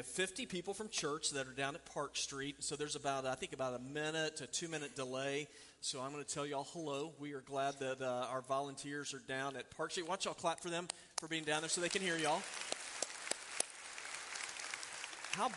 We have 50 people from church that are down at Park Street. So there's about, I think, about a minute to two minute delay. So I'm going to tell y'all hello. We are glad that uh, our volunteers are down at Park Street. Watch y'all clap for them for being down there so they can hear y'all. How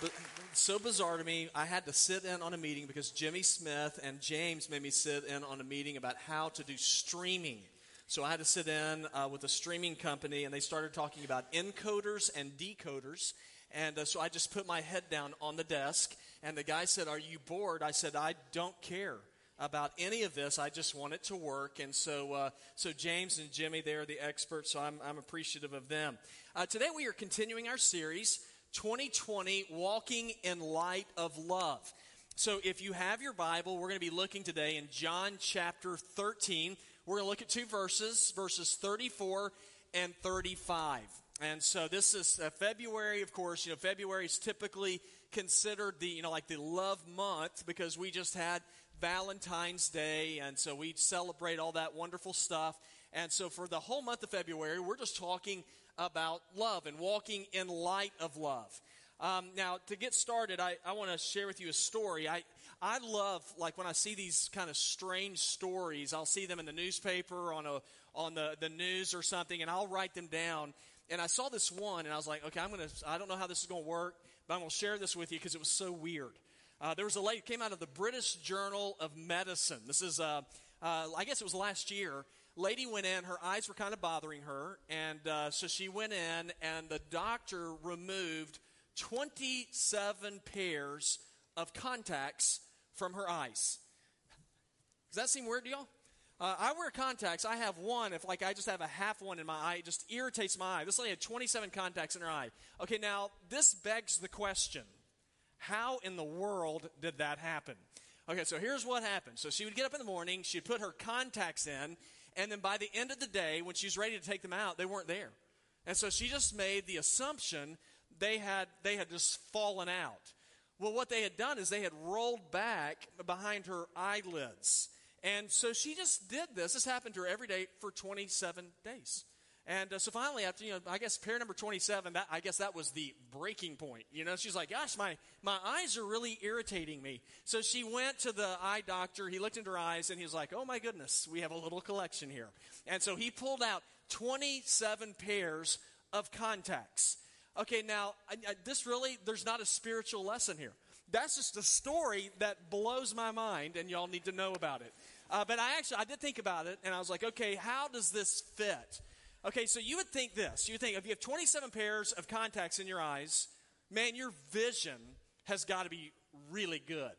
so bizarre to me. I had to sit in on a meeting because Jimmy Smith and James made me sit in on a meeting about how to do streaming. So I had to sit in uh, with a streaming company, and they started talking about encoders and decoders. And uh, so I just put my head down on the desk, and the guy said, Are you bored? I said, I don't care about any of this. I just want it to work. And so, uh, so James and Jimmy, they're the experts, so I'm, I'm appreciative of them. Uh, today we are continuing our series, 2020 Walking in Light of Love. So if you have your Bible, we're going to be looking today in John chapter 13. We're going to look at two verses, verses 34 and 35. And so this is uh, February, of course. You know, February is typically considered the, you know, like the love month because we just had Valentine's Day. And so we celebrate all that wonderful stuff. And so for the whole month of February, we're just talking about love and walking in light of love. Um, now, to get started, I, I want to share with you a story. I, I love, like, when I see these kind of strange stories, I'll see them in the newspaper, on, a, on the, the news or something, and I'll write them down and I saw this one, and I was like, okay, I'm to, I don't know how this is to work, but I'm to share this with you because it was so weird. Uh, there was a lady, came out of the British Journal of Medicine. This is, uh, uh, I guess it was last year. Lady went in, her eyes were kind of bothering her, and uh, so she went in, and the doctor removed 27 pairs of contacts from her eyes. Does that seem weird to y'all? Uh, I wear contacts. I have one. If like I just have a half one in my eye, it just irritates my eye. This lady had 27 contacts in her eye. Okay, now this begs the question: How in the world did that happen? Okay, so here's what happened. So she would get up in the morning, she'd put her contacts in, and then by the end of the day, when she's ready to take them out, they weren't there. And so she just made the assumption they had they had just fallen out. Well, what they had done is they had rolled back behind her eyelids. And so she just did this. This happened to her every day for 27 days. And uh, so finally, after, you know, I guess pair number 27, that, I guess that was the breaking point. You know, she's like, gosh, my, my eyes are really irritating me. So she went to the eye doctor. He looked into her eyes and he was like, oh my goodness, we have a little collection here. And so he pulled out 27 pairs of contacts. Okay, now, I, I, this really, there's not a spiritual lesson here. That's just a story that blows my mind, and y'all need to know about it. Uh, but I actually, I did think about it, and I was like, okay, how does this fit? Okay, so you would think this. You would think if you have 27 pairs of contacts in your eyes, man, your vision has got to be really good,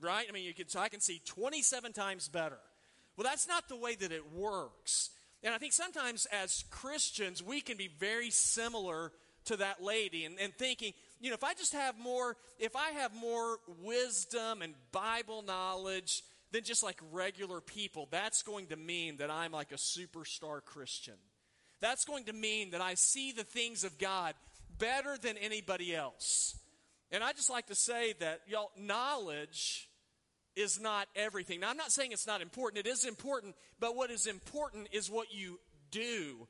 right? I mean, you can, so I can see 27 times better. Well, that's not the way that it works. And I think sometimes as Christians, we can be very similar to that lady and, and thinking, you know, if I just have more, if I have more wisdom and Bible knowledge, than just like regular people, that's going to mean that I'm like a superstar Christian. That's going to mean that I see the things of God better than anybody else. And I just like to say that, y'all, knowledge is not everything. Now, I'm not saying it's not important, it is important, but what is important is what you do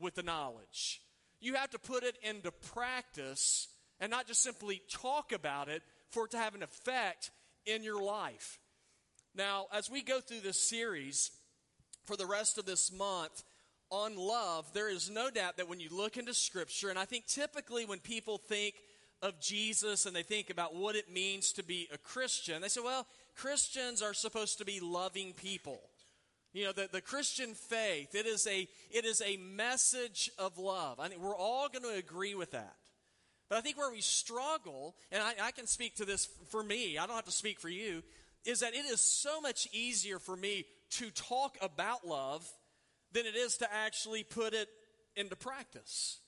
with the knowledge. You have to put it into practice and not just simply talk about it for it to have an effect in your life. Now, as we go through this series for the rest of this month on love, there is no doubt that when you look into Scripture, and I think typically when people think of Jesus and they think about what it means to be a Christian, they say, well, Christians are supposed to be loving people. You know, the, the Christian faith, it is, a, it is a message of love. I think we're all going to agree with that. But I think where we struggle, and I, I can speak to this for me, I don't have to speak for you, is that it is so much easier for me to talk about love than it is to actually put it into practice.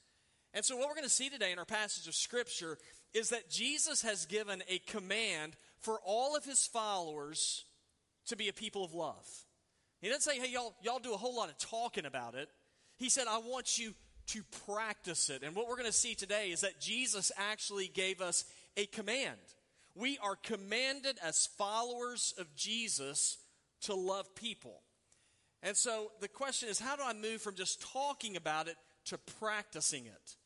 And so, what we're going to see today in our passage of Scripture is that Jesus has given a command for all of his followers to be a people of love. He doesn't say, hey, y'all, y'all do a whole lot of talking about it. He said, I want you to practice it. And what we're going to see today is that Jesus actually gave us a command. We are commanded as followers of Jesus to love people. And so the question is how do I move from just talking about it to practicing it?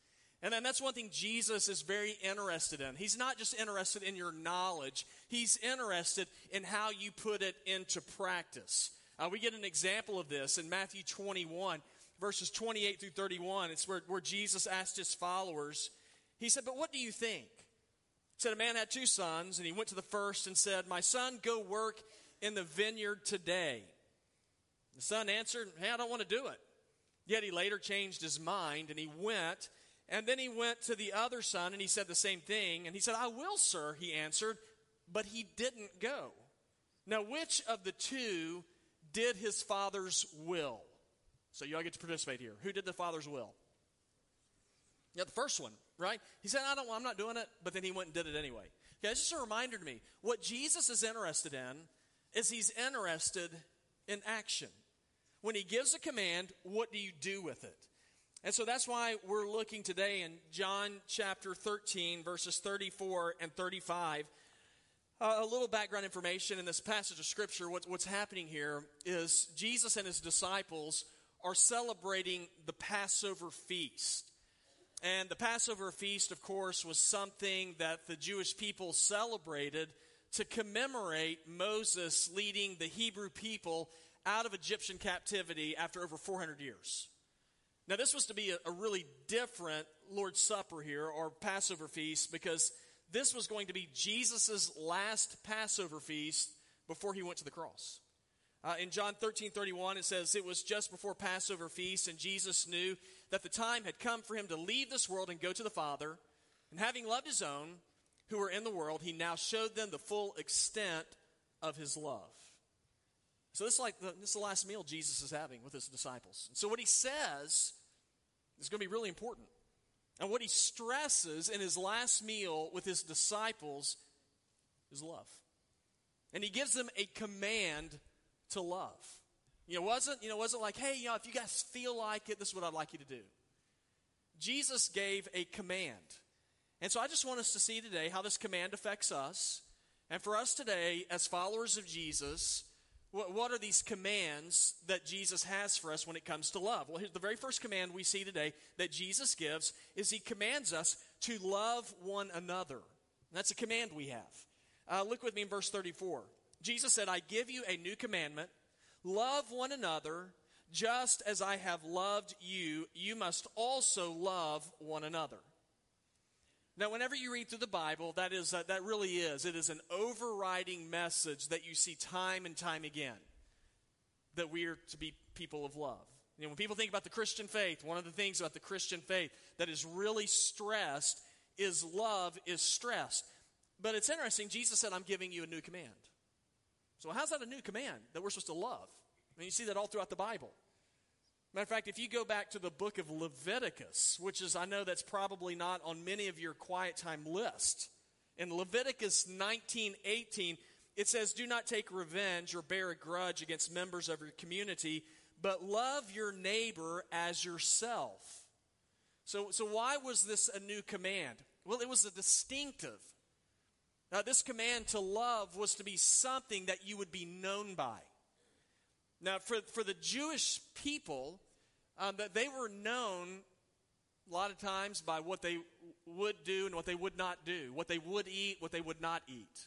And then that's one thing Jesus is very interested in. He's not just interested in your knowledge, he's interested in how you put it into practice. Uh, we get an example of this in Matthew 21, verses 28 through 31. It's where, where Jesus asked his followers, He said, But what do you think? Said, A man had two sons, and he went to the first and said, My son, go work in the vineyard today. The son answered, Hey, I don't want to do it. Yet he later changed his mind and he went. And then he went to the other son and he said the same thing. And he said, I will, sir, he answered, but he didn't go. Now, which of the two did his father's will? So you all get to participate here. Who did the father's will? Yeah, the first one, right? He said, I don't, I'm not doing it, but then he went and did it anyway. Okay, it's just a reminder to me. What Jesus is interested in is he's interested in action. When he gives a command, what do you do with it? And so that's why we're looking today in John chapter 13, verses 34 and 35. Uh, a little background information in this passage of Scripture. What's, what's happening here is Jesus and his disciples are celebrating the Passover feast. And the Passover feast, of course, was something that the Jewish people celebrated to commemorate Moses leading the Hebrew people out of Egyptian captivity after over 400 years. Now, this was to be a, a really different Lord's Supper here, or Passover feast, because this was going to be Jesus' last Passover feast before he went to the cross. Uh, in John 13 31, it says, It was just before Passover feast, and Jesus knew that the time had come for him to leave this world and go to the Father. And having loved his own who were in the world, he now showed them the full extent of his love. So this is like the, this is the last meal Jesus is having with his disciples. And so what he says is going to be really important. And what he stresses in his last meal with his disciples is love. And he gives them a command to love. You know, wasn't, you know, wasn't like, hey, you know, if you guys feel like it, this is what I'd like you to do. Jesus gave a command. And so I just want us to see today how this command affects us. And for us today, as followers of Jesus, what, what are these commands that Jesus has for us when it comes to love? Well, here's the very first command we see today that Jesus gives is he commands us to love one another. That's a command we have. Uh, look with me in verse 34. Jesus said, I give you a new commandment love one another just as I have loved you, you must also love one another. Now, whenever you read through the Bible, that is uh, that really is it is an overriding message that you see time and time again that we are to be people of love. You know, when people think about the Christian faith, one of the things about the Christian faith that is really stressed is love is stressed. But it's interesting. Jesus said, "I'm giving you a new command." So, how's that a new command that we're supposed to love? I mean, you see that all throughout the Bible. Matter of fact, if you go back to the book of Leviticus, which is, I know that's probably not on many of your quiet time list, in Leviticus 19 18, it says, Do not take revenge or bear a grudge against members of your community, but love your neighbor as yourself. So, so why was this a new command? Well, it was a distinctive. Now, this command to love was to be something that you would be known by. Now, for, for the Jewish people, um, that they were known a lot of times by what they would do and what they would not do, what they would eat, what they would not eat.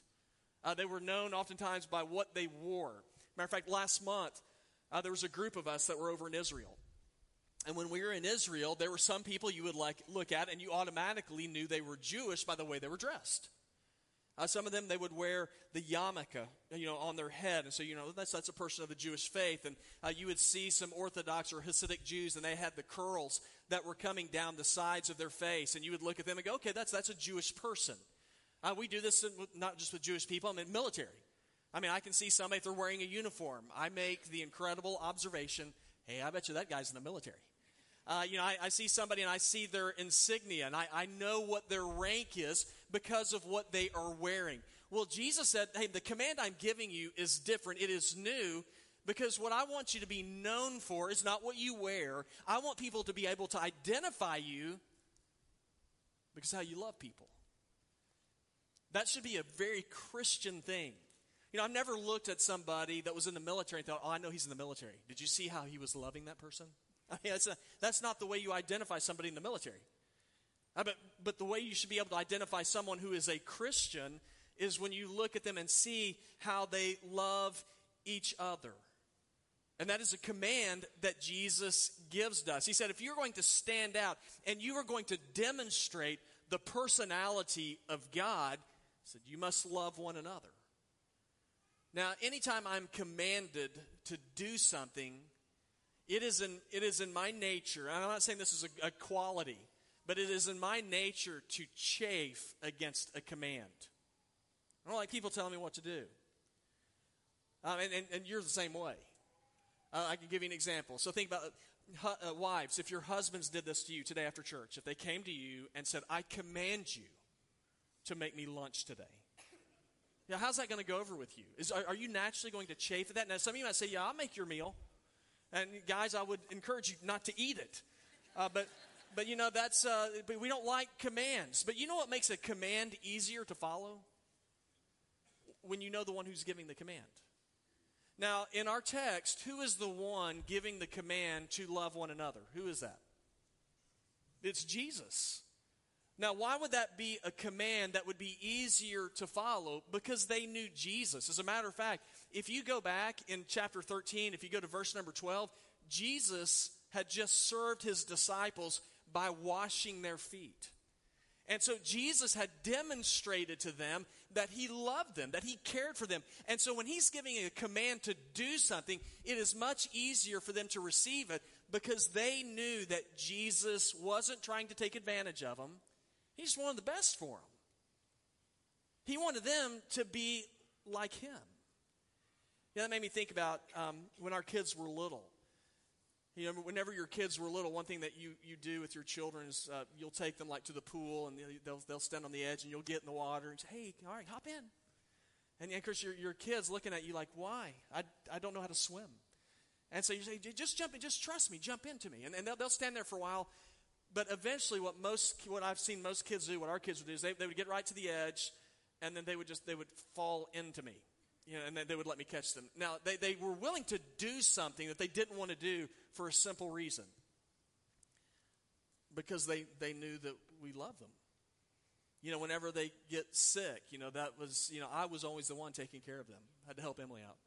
Uh, they were known oftentimes by what they wore. Matter of fact, last month, uh, there was a group of us that were over in Israel. And when we were in Israel, there were some people you would like look at, and you automatically knew they were Jewish by the way they were dressed. Uh, some of them, they would wear the yarmulke, you know, on their head. And so, you know, that's, that's a person of the Jewish faith. And uh, you would see some Orthodox or Hasidic Jews, and they had the curls that were coming down the sides of their face. And you would look at them and go, okay, that's, that's a Jewish person. Uh, we do this in, not just with Jewish people, I mean, military. I mean, I can see somebody if they're wearing a uniform. I make the incredible observation hey, I bet you that guy's in the military. Uh, you know, I, I, see somebody and I see their insignia, and I, I know what their rank is because of what they are wearing. Well, Jesus said, Hey, the command I'm giving you is different, it is new. Because what I want you to be known for is not what you wear. I want people to be able to identify you because how you love people. That should be a very Christian thing. You know, I've never looked at somebody that was in the military and thought, oh, I know he's in the military. Did you see how he was loving that person? I mean, that's, a, that's not the way you identify somebody in the military. Uh, but, but the way you should be able to identify someone who is a Christian is when you look at them and see how they love each other. And that is a command that Jesus gives us. He said, if you're going to stand out and you are going to demonstrate the personality of God, he said, you must love one another. Now, anytime I'm commanded to do something, it is in, it is in my nature, and I'm not saying this is a, a quality, but it is in my nature to chafe against a command. I don't like people telling me what to do. Um, and, and, and you're the same way. Uh, I can give you an example. So think about uh, wives. If your husbands did this to you today after church, if they came to you and said, I command you to make me lunch today. Yeah, how's that going to go over with you? Is, are, are, you naturally going to chafe at that? Now, some of you might say, Yeah, I'll make your meal. And guys, I would encourage you not to eat it. Uh, but, but you know, that's, uh, but we don't like commands. But you know what makes a command easier to follow? When you know the one who's giving the command. Now, in our text, who is the one giving the command to love one another? Who is that? It's Jesus. Now, why would that be a command that would be easier to follow? Because they knew Jesus. As a matter of fact, if you go back in chapter 13, if you go to verse number 12, Jesus had just served his disciples by washing their feet. And so Jesus had demonstrated to them that he loved them, that he cared for them. And so when he's giving a command to do something, it is much easier for them to receive it because they knew that Jesus wasn't trying to take advantage of them. He just wanted the best for them. He wanted them to be like him. Yeah, that made me think about um, when our kids were little. You know, whenever your kids were little, one thing that you, you do with your children is uh, you'll take them like to the pool and they'll, they'll stand on the edge and you'll get in the water and say, hey, all right, hop in. And, of course, your, your kid's looking at you like, why? I, I don't know how to swim. And so you say, just jump in, just trust me, jump into me. And, and they'll, they'll stand there for a while. But eventually, what most, what I've seen most kids do, what our kids would do, is they, they would get right to the edge, and then they would just, they would fall into me you know, and they would let me catch them. Now, they, they were willing to do something that they didn't want to do for a simple reason because they, they knew that we love them. You know, whenever they get sick, you know, that was, you know, I was always the one taking care of them. I had to help Emily out.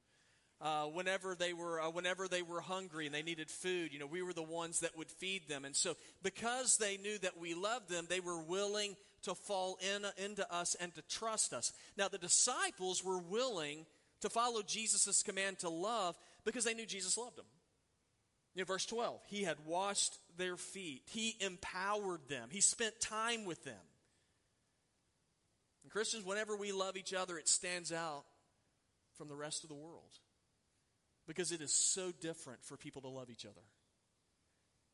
Uh, whenever they were uh, whenever they were hungry and they needed food you know we were the ones that would feed them and so because they knew that we loved them they were willing to fall in, into us and to trust us. Now, the disciples were willing to follow Jesus' command to love because they knew Jesus loved them. You know, verse 12, he had washed their feet, he empowered them, he spent time with them. And Christians, whenever we love each other, it stands out from the rest of the world because it is so different for people to love each other.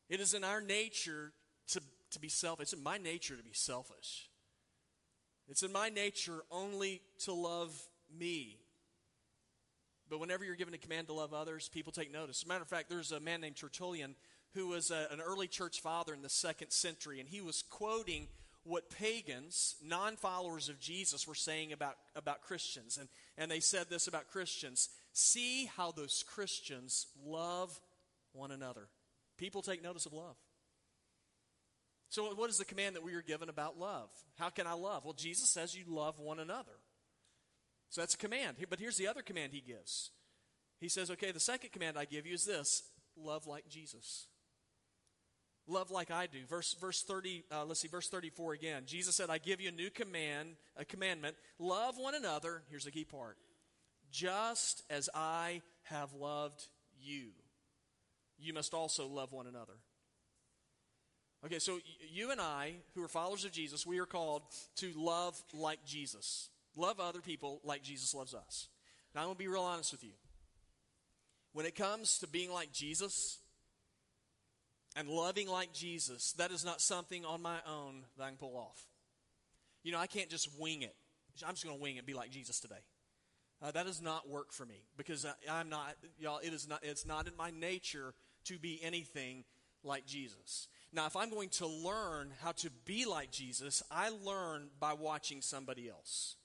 It is in our nature to to be selfish. It's in my nature to be selfish. It's in my nature only to love me. But whenever you're given a command to love others, people take notice. As a matter of fact, there's a man named Tertullian who was a, an early church father in the second century, and he was quoting what pagans, non followers of Jesus, were saying about, about Christians. And, and they said this about Christians See how those Christians love one another. People take notice of love. So, what is the command that we are given about love? How can I love? Well, Jesus says you love one another. So, that's a command. But here's the other command he gives He says, okay, the second command I give you is this love like Jesus. Love like I do. Verse, verse 30, uh, let's see, verse 34 again. Jesus said, I give you a new command, a commandment. Love one another. Here's the key part. Just as I have loved you, you must also love one another. Okay, so you and I, who are followers of Jesus, we are called to love like Jesus. Love other people like Jesus loves us. Now, I'm going to be real honest with you. When it comes to being like Jesus and loving like Jesus, that is not something on my own that I can pull off. You know, I can't just wing it. I'm just going to wing it and be like Jesus today. Uh, that does not work for me because I, am not, y'all, it is not, it's not in my nature to be anything like Jesus. Now, if I'm going to learn how to be like Jesus, I learn by watching somebody else.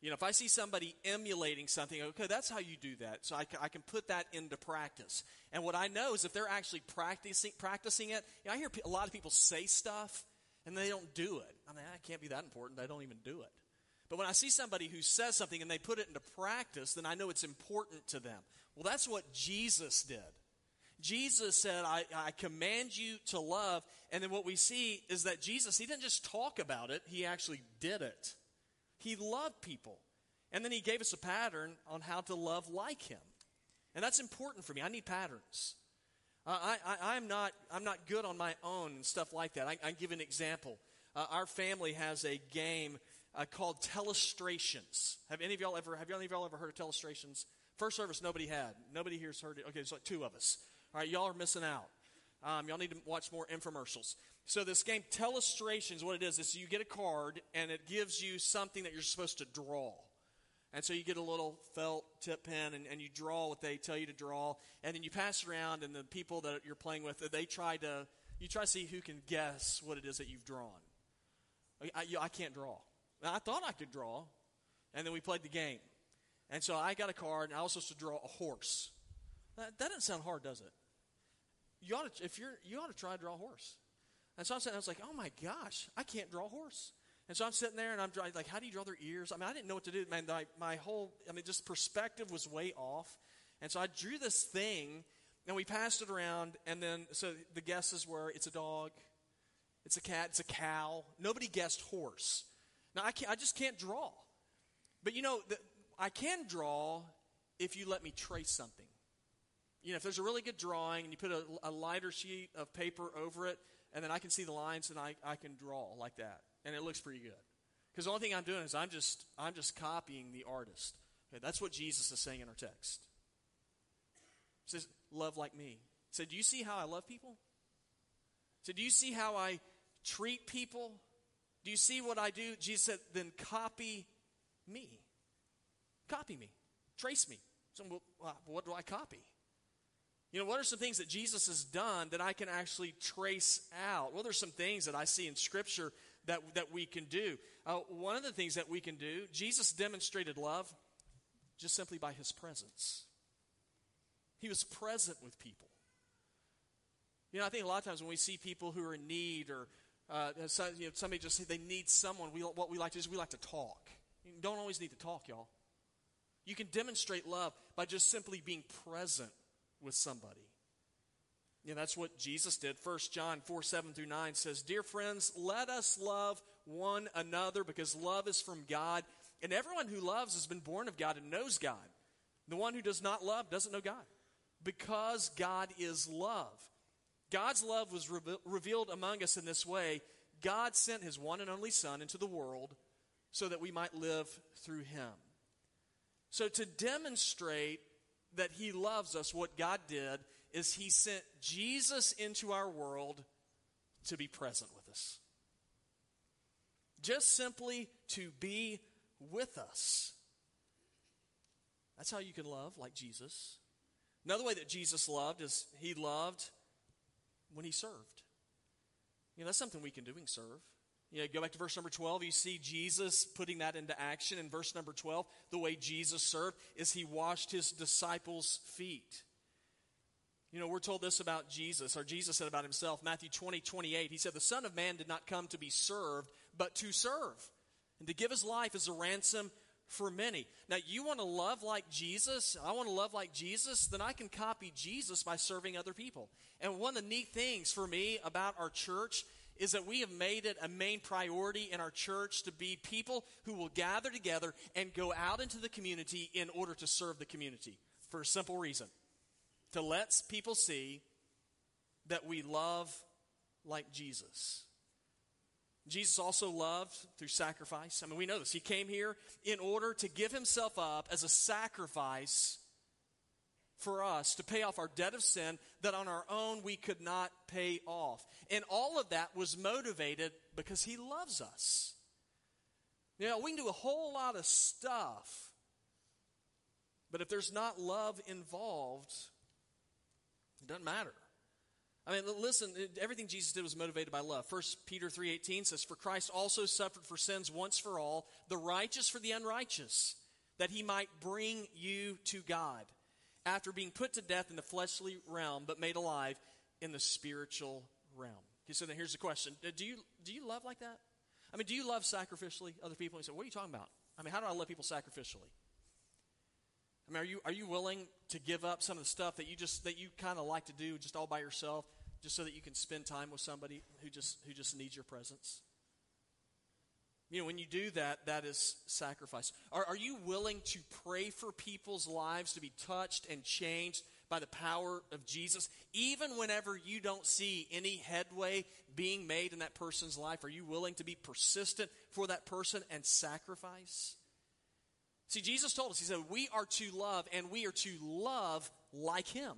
You know, if I see somebody emulating something, okay, that's how you do that. So I, I can put that into practice. And what I know is if they're actually practicing, practicing it, you know, I hear a lot of people say stuff, and they don't do it. I mean, I can't be that important. I don't even do it. But when I see somebody who says something and they put it into practice, then I know it's important to them. Well, that's what Jesus did. Jesus said, I, I, command you to love. And then what we see is that Jesus, he didn't just talk about it, he actually did it. He loved people. And then he gave us a pattern on how to love like him. And that's important for me. I need patterns. Uh, I, am not, I'm not good on my own and stuff like that. I, I give an example. Uh, our family has a game uh, called Telestrations. Have any of y'all ever, have any of y'all ever heard of Telestrations? First service, nobody had. Nobody here's heard it. Okay, it's like two of us. All right, y'all are missing out. Um, y'all need to watch more infomercials. So this game, Telestrations, what it is, is you get a card and it gives you something that you're supposed to draw. And so you get a little felt tip pen and, and you draw what they tell you to draw. And then you pass it around and the people that you're playing with, they try to, you try to see who can guess what it is that you've drawn. I, I, I can't draw. Now, I thought I could draw. And then we played the game. And so I got a card and I was supposed to draw a horse. That, that doesn't sound hard, does it? You ought to, if you're, you ought to try to draw a horse. And so I'm sitting, I was like, oh my gosh, I can't draw a horse. And so I'm sitting there and I'm like, how do you draw their ears? I mean, I didn't know what to do. Man, my, my whole, I mean, just perspective was way off. And so I drew this thing and we passed it around. And then, so the guesses were it's a dog, it's a cat, it's a cow. Nobody guessed horse. Now, I, can't, I just can't draw. But you know, the, I can draw if you let me trace something. You know, if there's a really good drawing and you put a, a lighter sheet of paper over it, and then I can see the lines and I, I can draw like that. And it looks pretty good. Because the only thing I'm doing is I'm just I'm just copying the artist. Okay, that's what Jesus is saying in our text. He says, love like me. He said, Do you see how I love people? He said, Do you see how I treat people? Do you see what I do? Jesus said, Then copy me. Copy me. Trace me. So, well, uh, what do I copy? You know, what are some things that Jesus has done that I can actually trace out? Well, there's some things that I see in Scripture that, that we can do. Uh, one of the things that we can do, Jesus demonstrated love just simply by his presence. He was present with people. You know, I think a lot of times when we see people who are in need or uh, you know, somebody just say they need someone, we, what we like to do is we like to talk. You don't always need to talk, y'all. You can demonstrate love by just simply being present with somebody. Know, that's what Jesus did. 1 John 4 7 through 9 says, Dear friends, let us love one another because love is from God. And everyone who loves has been born of God and knows God. The one who does not love doesn't know God because God is love. God's love was re- revealed among us in this way God sent his one and only Son into the world so that we might live through him. So, to demonstrate that He loves us, what God did is He sent Jesus into our world to be present with us. Just simply to be with us. That's how you can love like Jesus. Another way that Jesus loved is He loved when He served. You know, that's something we can do. We can serve. You know, go back to verse number 12. You see Jesus putting that into action. In verse number 12, the way Jesus served is he washed his disciples' feet. You know, we're told this about Jesus, or Jesus said about himself, Matthew 20, 28. He said, The Son of Man did not come to be served, but to serve, and to give his life as a ransom for many. Now, you want to love like Jesus? I want to love like Jesus? Then I can copy Jesus by serving other people. And one of the neat things for me about our church is that we have made it a main priority in our church to be people who will gather together and go out into the community in order to serve the community for a simple reason to let people see that we love like Jesus. Jesus also loved through sacrifice. I mean, we know this. He came here in order to give himself up as a sacrifice for us to pay off our debt of sin that on our own we could not pay off. And all of that was motivated because He loves us. Know, we can do a whole lot of stuff, but if there's not love involved, it doesn't matter. I mean, listen, everything Jesus did was motivated by love. 1 Peter 3.18 says, For Christ also suffered for sins once for all, the righteous for the unrighteous, that he might bring you to God after being put to death in the fleshly realm, but made alive in the spiritual realm. Okay, so then here's the question uh, Do you, do you love like that? I mean, do you love sacrificially other people? You say, What are you talking about? I mean, how do I love people sacrificially? I mean, are you, are you willing to give up some of the stuff that you just that you kind of like to do just all by yourself, just so that you can spend time with somebody who just who just needs your presence? You know, when you do that, that is sacrifice. Are, are you willing to pray for people's lives to be touched and changed by the power of Jesus, even whenever you don't see any headway being made in that person's life? Are you willing to be persistent for that person and sacrifice? See, Jesus told us, He said, we are to love, and we are to love like Him.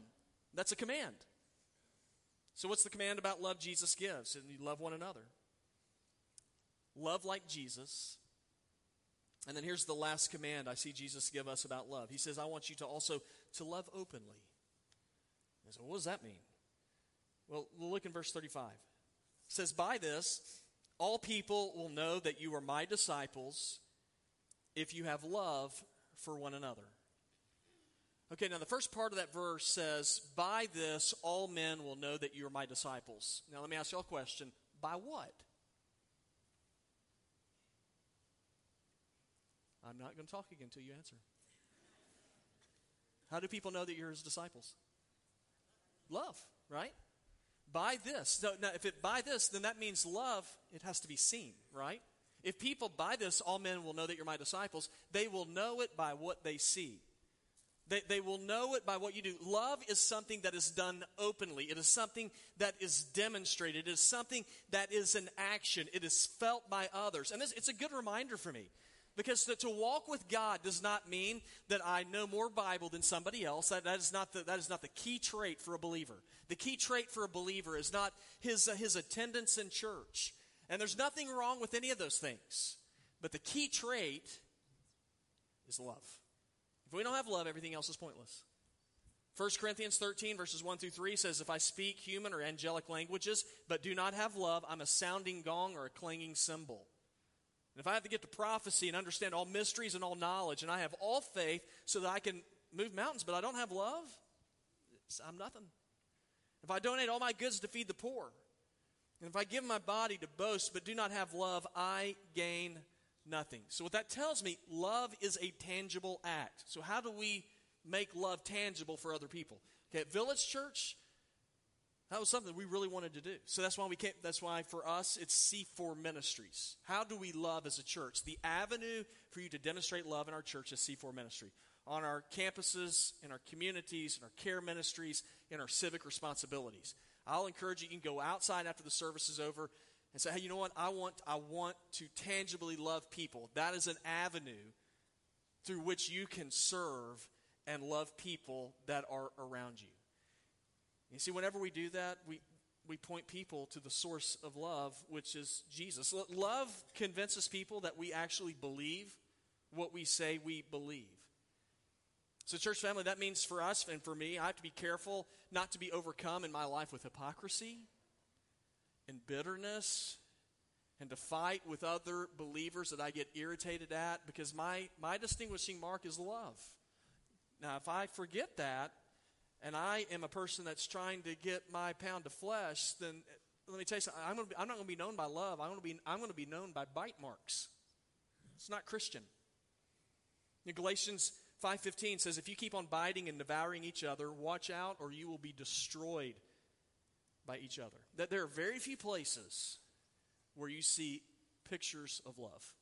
That's a command. So, what's the command about love Jesus gives? And you love one another love like Jesus. And then here's the last command I see Jesus give us about love. He says, I want you to also to love openly. I said, what does that mean? Well, look in verse 35. It says, By this, all people will know that you are my disciples if you have love for one another. Okay, now the first part of that verse says, By this, all men will know that you are my disciples. Now let me ask you a question. By what? I'm not going to talk again until you answer. How do people know that you're his disciples? Love, right? By this. So now, if it by this, then that means love, it has to be seen, right? If people by this, all men will know that you're my disciples, they will know it by what they see. They, they will know it by what you do. Love is something that is done openly. It is something that is demonstrated. It is something that is an action. It is felt by others. And this, it's a good reminder for me. Because to, to, walk with God does not mean that I know more Bible than somebody else. That, that, is not the, that is not the key trait for a believer. The key trait for a believer is not his, uh, his attendance in church. And there's nothing wrong with any of those things. But the key trait is love. If we don't have love, everything else is pointless. 1 Corinthians 13, verses 1 through 3 says, If I speak human or angelic languages, but do not have love, I'm a sounding gong or a clanging cymbal. And if I have to get to prophecy and understand all mysteries and all knowledge, and I have all faith so that I can move mountains, but I don't have love, I'm nothing. If I donate all my goods to feed the poor, and if I give my body to boast but do not have love, I gain nothing. So, what that tells me, love is a tangible act. So, how do we make love tangible for other people? Okay, at Village Church, that was something we really wanted to do. So that's why we came, that's why for us it's C4 Ministries. How do we love as a church? The avenue for you to demonstrate love in our church is C4 Ministry. On our campuses, in our communities, in our care ministries, in our civic responsibilities. I'll encourage you, you can go outside after the service is over and say, hey, you know what? I want, I want to tangibly love people. That is an avenue through which you can serve and love people that are around you. You see, whenever we do that, we, we point people to the source of love, which is Jesus. Love convinces people that we actually believe what we say we believe. So, church family, that means for us and for me, I have to be careful not to be overcome in my life with hypocrisy and bitterness and to fight with other believers that I get irritated at because my, my distinguishing mark is love. Now, if I forget that, and I am a person that's trying to get my pound of flesh, then let me tell you something. I'm, be, I'm not going to be known by love. I'm going to be, I'm going to be known by bite marks. It's not Christian. In Galatians 5.15 says, if you keep on biting and devouring each other, watch out or you will be destroyed by each other. That there are very few places where you see pictures of love.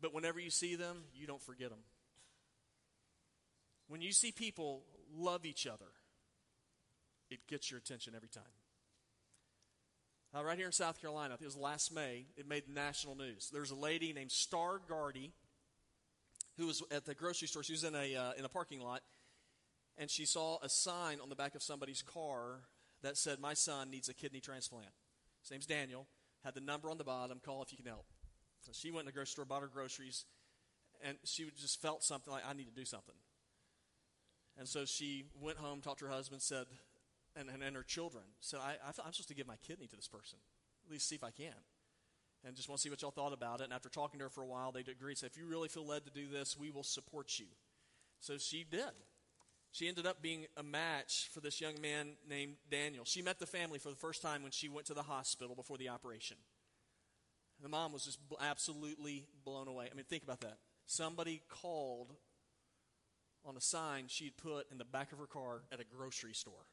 But whenever you see them, you don't forget them. When you see people love each other, it gets your attention every time. Uh, right here in South Carolina, it was last May, it made national news. There's a lady named Star Gardy who was at the grocery store. She was in a, uh, in a parking lot, and she saw a sign on the back of somebody's car that said, My son needs a kidney transplant. His name's Daniel, had the number on the bottom, call if you can help. So she went to the grocery store, bought her groceries, and she just felt something like, I need to do something. And so she went home, talked to her husband, said, and, and, and her children, said, I, I am supposed to give my kidney to this person. At least see if I can. And just want to see what y'all thought about it. And after talking to her for a while, they agreed, said, if you really feel led to do this, we will support you. So she did. She ended up being a match for this young man named Daniel. She met the family for the first time when she went to the hospital before the operation. The mom was just absolutely blown away. I mean, think about that. Somebody called on a sign she'd put in the back of her car at a grocery store.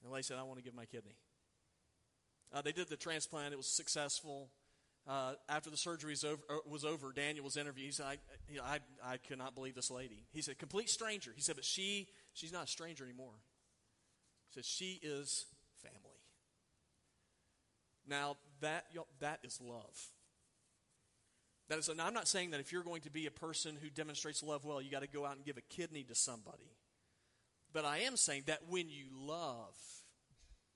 And the lady said, I want to give my kidney. Uh, they did the transplant, it was successful. Uh, after the surgery was over, uh, was over, Daniel was interviewed. He said, I, I, I could not believe this lady. He said, complete stranger. He said, but she, she's not a stranger anymore. He said, she is family. Now, that, that is love. That is, I'm not saying that if you're going to be a person who demonstrates love well, you got to go out and give a kidney to somebody. But I am saying that when you love,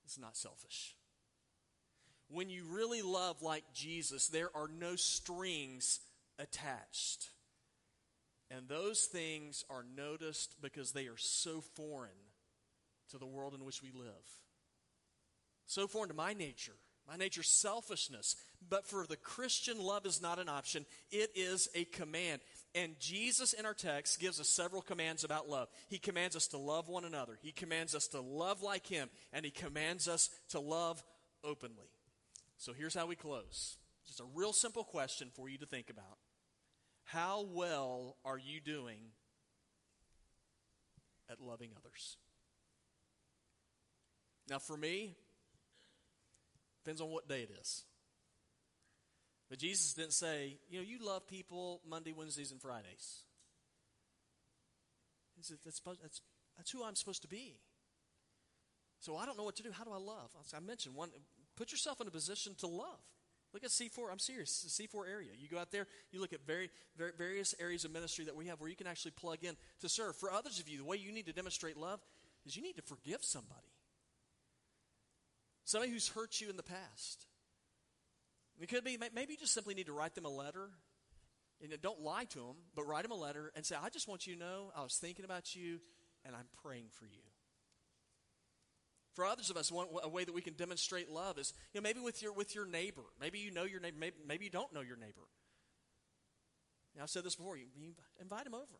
it's not selfish. When you really love like Jesus, there are no strings attached. And those things are noticed because they are so foreign to the world in which we live. So foreign to my nature. My nature selfishness. But for the Christian, love is not an option, it is a command. And Jesus in our text gives us several commands about love. He commands us to love one another, He commands us to love like Him, and He commands us to love openly. So here's how we close. Just a real simple question for you to think about. How well are you doing at loving others? Now, for me, depends on what day it is. But Jesus didn't say, you know, you love people Monday, Wednesdays, and Fridays. He said, that's, that's, that's who I'm supposed to be. So I don't know what to do. How do I love? I mentioned one, put yourself in a position to love. Look at C4. I'm serious. C4 area. You go out there, you look at very, very, various areas of ministry that we have where you can actually plug in to serve. For others of you, the way you need to demonstrate love is you need to forgive somebody. Somebody who's hurt you in the past. It could be, maybe you just simply need to write them a letter. And don't lie to them, but write them a letter and say, I just want you to know I was thinking about you and I'm praying for you. For others of us, one, a way that we can demonstrate love is, you know, maybe with your, with your neighbor. Maybe you know your neighbor. Maybe, maybe you don't know your neighbor. Now, I've said this before. You, invite them over.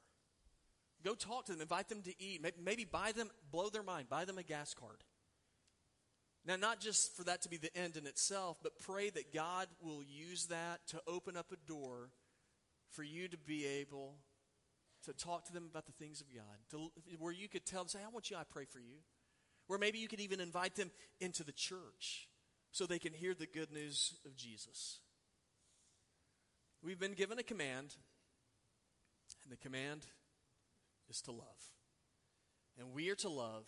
Go talk to them. Invite them to eat. Maybe, maybe buy them, blow their mind. Buy them a gas card. Now, not just for that to be the end in itself, but pray that God will use that to open up a door for you to be able to talk to them about the things of God, to, where you could tell them, say, I want you, I pray for you. Where maybe you could even invite them into the church so they can hear the good news of Jesus. We've been given a command, and the command is to love. And we are to love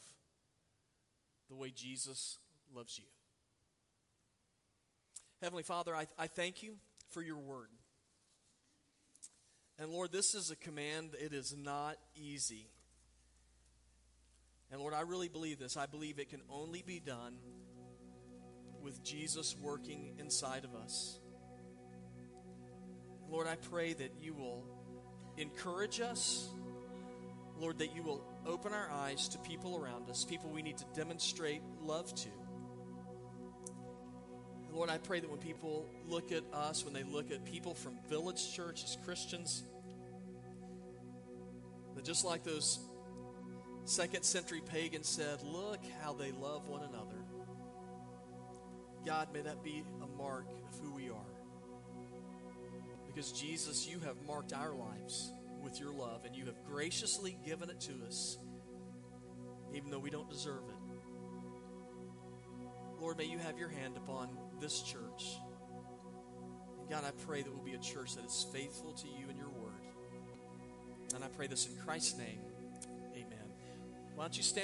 the way Jesus loves you. Heavenly Father, I, I thank you for your word. And Lord, this is a command, it is not easy. And Lord, I really believe this. I believe it can only be done with Jesus working inside of us. Lord, I pray that you will encourage us. Lord, that you will open our eyes to people around us, people we need to demonstrate love to. Lord, I pray that when people look at us, when they look at people from Village Church as Christians, that just like those second century pagans said, look how they love one another. God, may that be a mark of who we are. Because Jesus, you have marked our lives with your love, and you have graciously given it to us, even though we don't deserve it. Lord, may you have your hand upon this church. And God, I pray that we'll be a church that is faithful to you and your word. And I pray this in Christ's name. Amen. Why don't you stand?